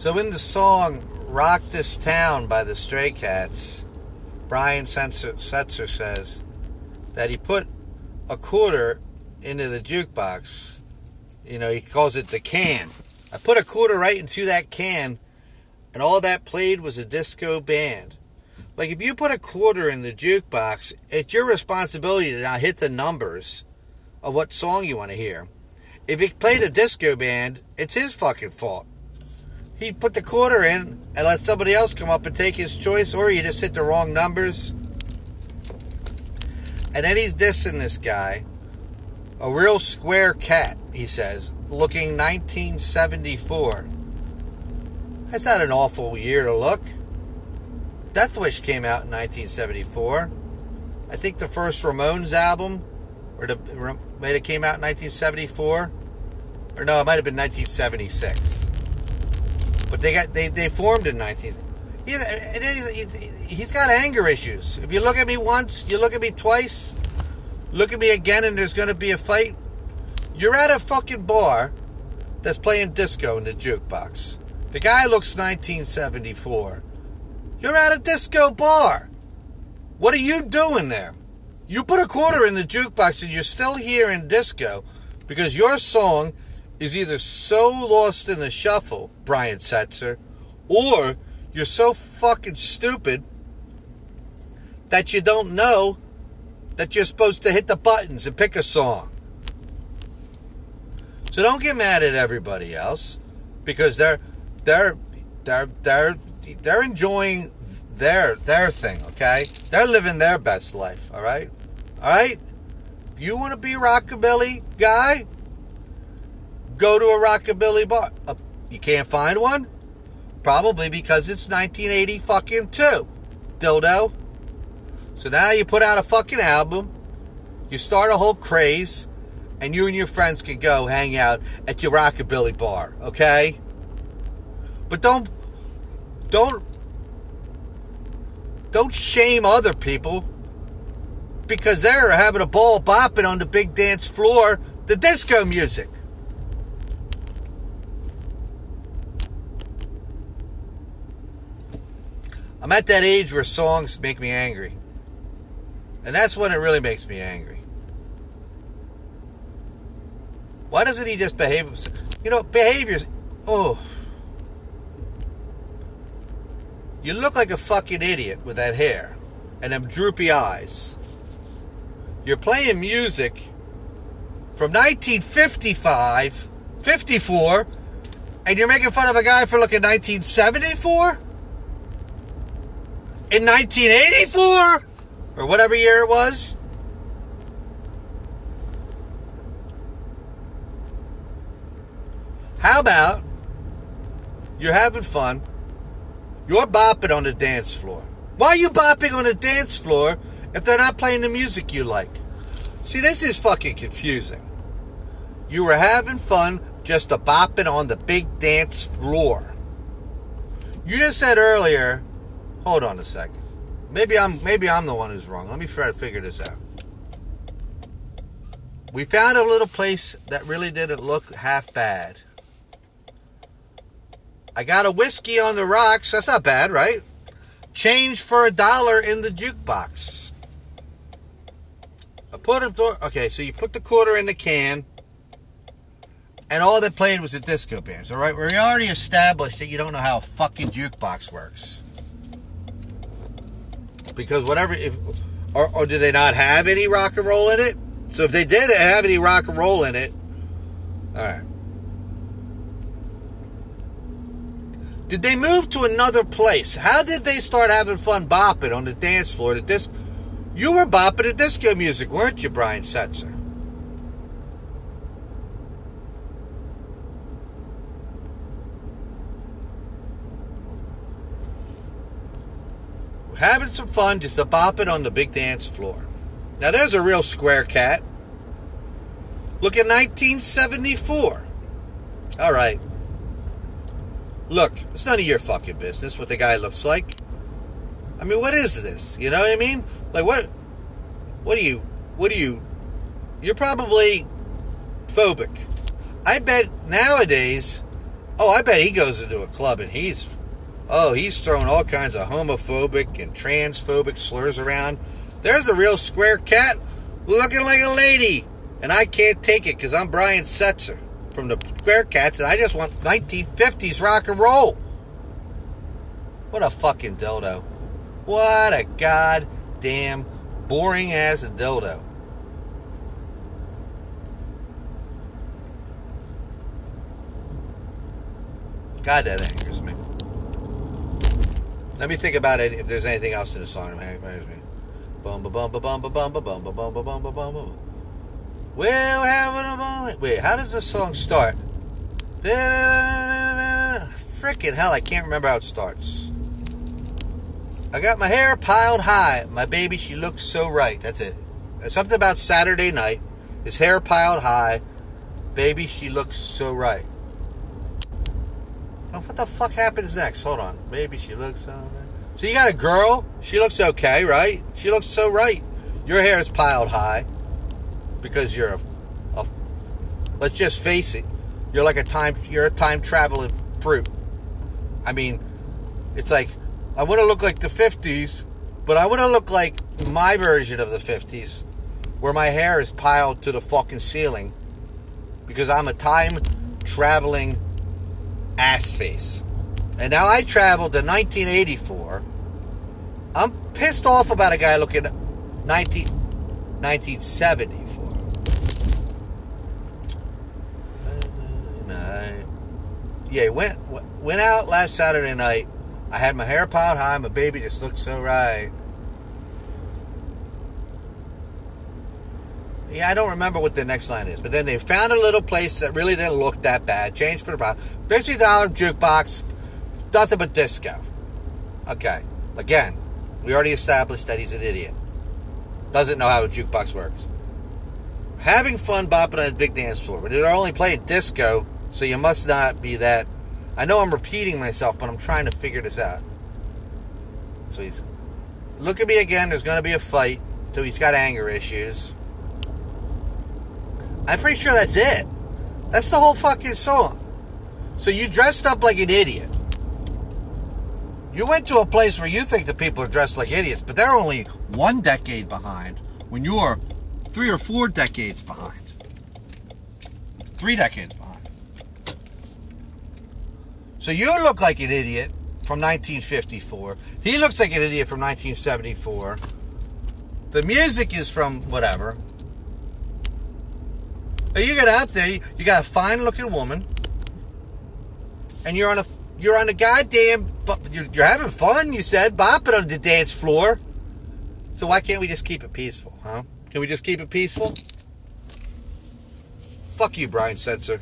So in the song Rock This Town by the Stray Cats, Brian Setzer says that he put a quarter into the jukebox. You know, he calls it the can. I put a quarter right into that can, and all that played was a disco band. Like, if you put a quarter in the jukebox, it's your responsibility to now hit the numbers of what song you want to hear. If he played a disco band, it's his fucking fault. He put the quarter in and let somebody else come up and take his choice, or you just hit the wrong numbers. And then he's dissing this guy. A real square cat, he says, looking 1974. That's not an awful year to look. Death Wish came out in 1974. I think the first Ramones album, or the have came out in 1974, or no, it might have been 1976. But they got they, they formed in 19. He, he's got anger issues. If you look at me once, you look at me twice, look at me again, and there's going to be a fight. You're at a fucking bar that's playing disco in the jukebox. The guy looks 1974. You're at a disco bar. What are you doing there? You put a quarter in the jukebox and you're still here in disco because your song is either so lost in the shuffle, Brian Setzer, or you're so fucking stupid that you don't know that you're supposed to hit the buttons and pick a song. So don't get mad at everybody else because they're they're they're they're they're enjoying their their thing, okay? They're living their best life, all right? All right? You want to be rockabilly guy, go to a rockabilly bar. Uh, you can't find one? Probably because it's 1980 fucking two. Dildo. So now you put out a fucking album, you start a whole craze, and you and your friends can go hang out at your rockabilly bar, okay? But don't don't don't shame other people because they're having a ball bopping on the big dance floor, the disco music. I'm at that age where songs make me angry. And that's when it really makes me angry. Why doesn't he just behave You know, behaviors. Oh. You look like a fucking idiot with that hair and them droopy eyes. You're playing music from 1955, 54, and you're making fun of a guy for looking 1974? In 1984? Or whatever year it was? How about you're having fun, you're bopping on the dance floor. Why are you bopping on the dance floor if they're not playing the music you like? See, this is fucking confusing. You were having fun just a bopping on the big dance floor. You just said earlier, hold on a second. Maybe I'm maybe I'm the one who's wrong. Let me try to figure this out. We found a little place that really didn't look half bad. I got a whiskey on the rocks. That's not bad, right? Change for a dollar in the jukebox. I put a okay, so you put the quarter in the can, and all that played was a disco band. All right, we already established that you don't know how a fucking jukebox works. Because whatever, if or, or did they not have any rock and roll in it? So if they did have any rock and roll in it, all right. Did they move to another place? How did they start having fun bopping on the dance floor? The disc, you were bopping to disco music, weren't you, Brian Setzer? Having some fun just a bopping on the big dance floor. Now there's a real square cat. Look at 1974. All right. Look, it's none of your fucking business what the guy looks like. I mean, what is this? You know what I mean? Like, what? What are you? What are you? You're probably phobic. I bet nowadays Oh, I bet he goes into a club and he's, oh, he's throwing all kinds of homophobic and transphobic slurs around. There's a real square cat looking like a lady. And I can't take it because I'm Brian Setzer from the Square Cats and I just want 1950s rock and roll. What a fucking dildo. What a goddamn boring ass dildo. God, that angers me. Let me think about it if there's anything else in the song that angers me. Bum ba bum ba bum ba bum ba bum ba bum ba bum ba bum ba. We're having a moment. Wait, how does this song start? Freaking hell, I can't remember how it starts. I got my hair piled high. My baby, she looks so right. That's it. Something about Saturday night. His hair piled high. Baby, she looks so right. What the fuck happens next? Hold on. Baby, she looks so. So you got a girl. She looks okay, right? She looks so right. Your hair is piled high because you're a, a let's just face it. You're like a time. You're a time traveling fruit. I mean, it's like I want to look like the 50s, but I want to look like my version of the 50s, where my hair is piled to the fucking ceiling because I'm a time traveling ass face. And now I traveled to 1984. I'm pissed off about a guy looking 19, 1974. Uh, yeah, went went out last Saturday night. I had my hair piled high. My baby just looked so right. Yeah, I don't remember what the next line is, but then they found a little place that really didn't look that bad. Changed for the problem. Fifty dollar jukebox, nothing but disco. Okay, again, we already established that he's an idiot. Doesn't know how a jukebox works. Having fun bopping on a big dance floor, but they're only playing disco, so you must not be that. I know I'm repeating myself, but I'm trying to figure this out. So he's look at me again. There's going to be a fight. So he's got anger issues. I'm pretty sure that's it. That's the whole fucking song. So you dressed up like an idiot. You went to a place where you think the people are dressed like idiots, but they're only one decade behind when you are three or four decades behind. Three decades behind. So you look like an idiot from 1954. He looks like an idiot from 1974. The music is from whatever. You get out there, you got a fine looking woman, and you're on a you're on a goddamn you're, having fun. You said bopping on the dance floor. So why can't we just keep it peaceful, huh? Can we just keep it peaceful? Fuck you, Brian Setzer.